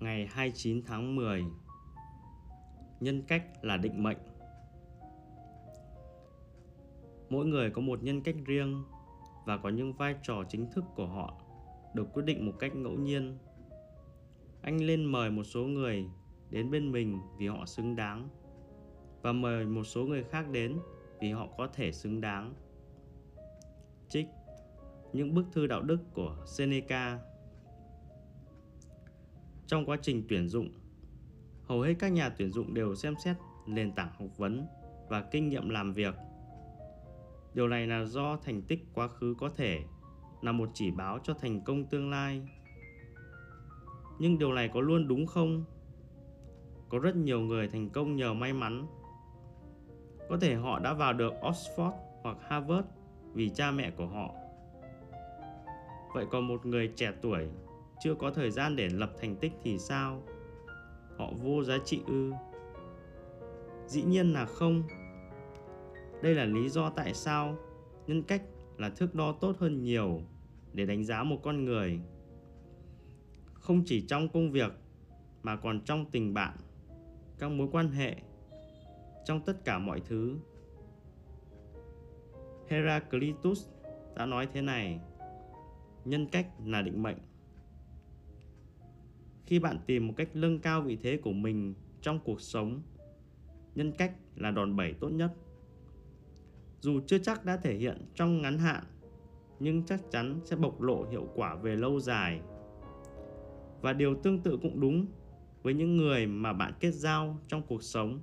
ngày 29 tháng 10 Nhân cách là định mệnh Mỗi người có một nhân cách riêng và có những vai trò chính thức của họ được quyết định một cách ngẫu nhiên. Anh lên mời một số người đến bên mình vì họ xứng đáng và mời một số người khác đến vì họ có thể xứng đáng. Trích những bức thư đạo đức của Seneca trong quá trình tuyển dụng, hầu hết các nhà tuyển dụng đều xem xét nền tảng học vấn và kinh nghiệm làm việc. Điều này là do thành tích quá khứ có thể là một chỉ báo cho thành công tương lai. Nhưng điều này có luôn đúng không? Có rất nhiều người thành công nhờ may mắn. Có thể họ đã vào được Oxford hoặc Harvard vì cha mẹ của họ. Vậy còn một người trẻ tuổi chưa có thời gian để lập thành tích thì sao? Họ vô giá trị ư? Dĩ nhiên là không. Đây là lý do tại sao nhân cách là thước đo tốt hơn nhiều để đánh giá một con người. Không chỉ trong công việc mà còn trong tình bạn, các mối quan hệ, trong tất cả mọi thứ. Heraclitus đã nói thế này, nhân cách là định mệnh khi bạn tìm một cách nâng cao vị thế của mình trong cuộc sống, nhân cách là đòn bẩy tốt nhất. Dù chưa chắc đã thể hiện trong ngắn hạn, nhưng chắc chắn sẽ bộc lộ hiệu quả về lâu dài. Và điều tương tự cũng đúng với những người mà bạn kết giao trong cuộc sống.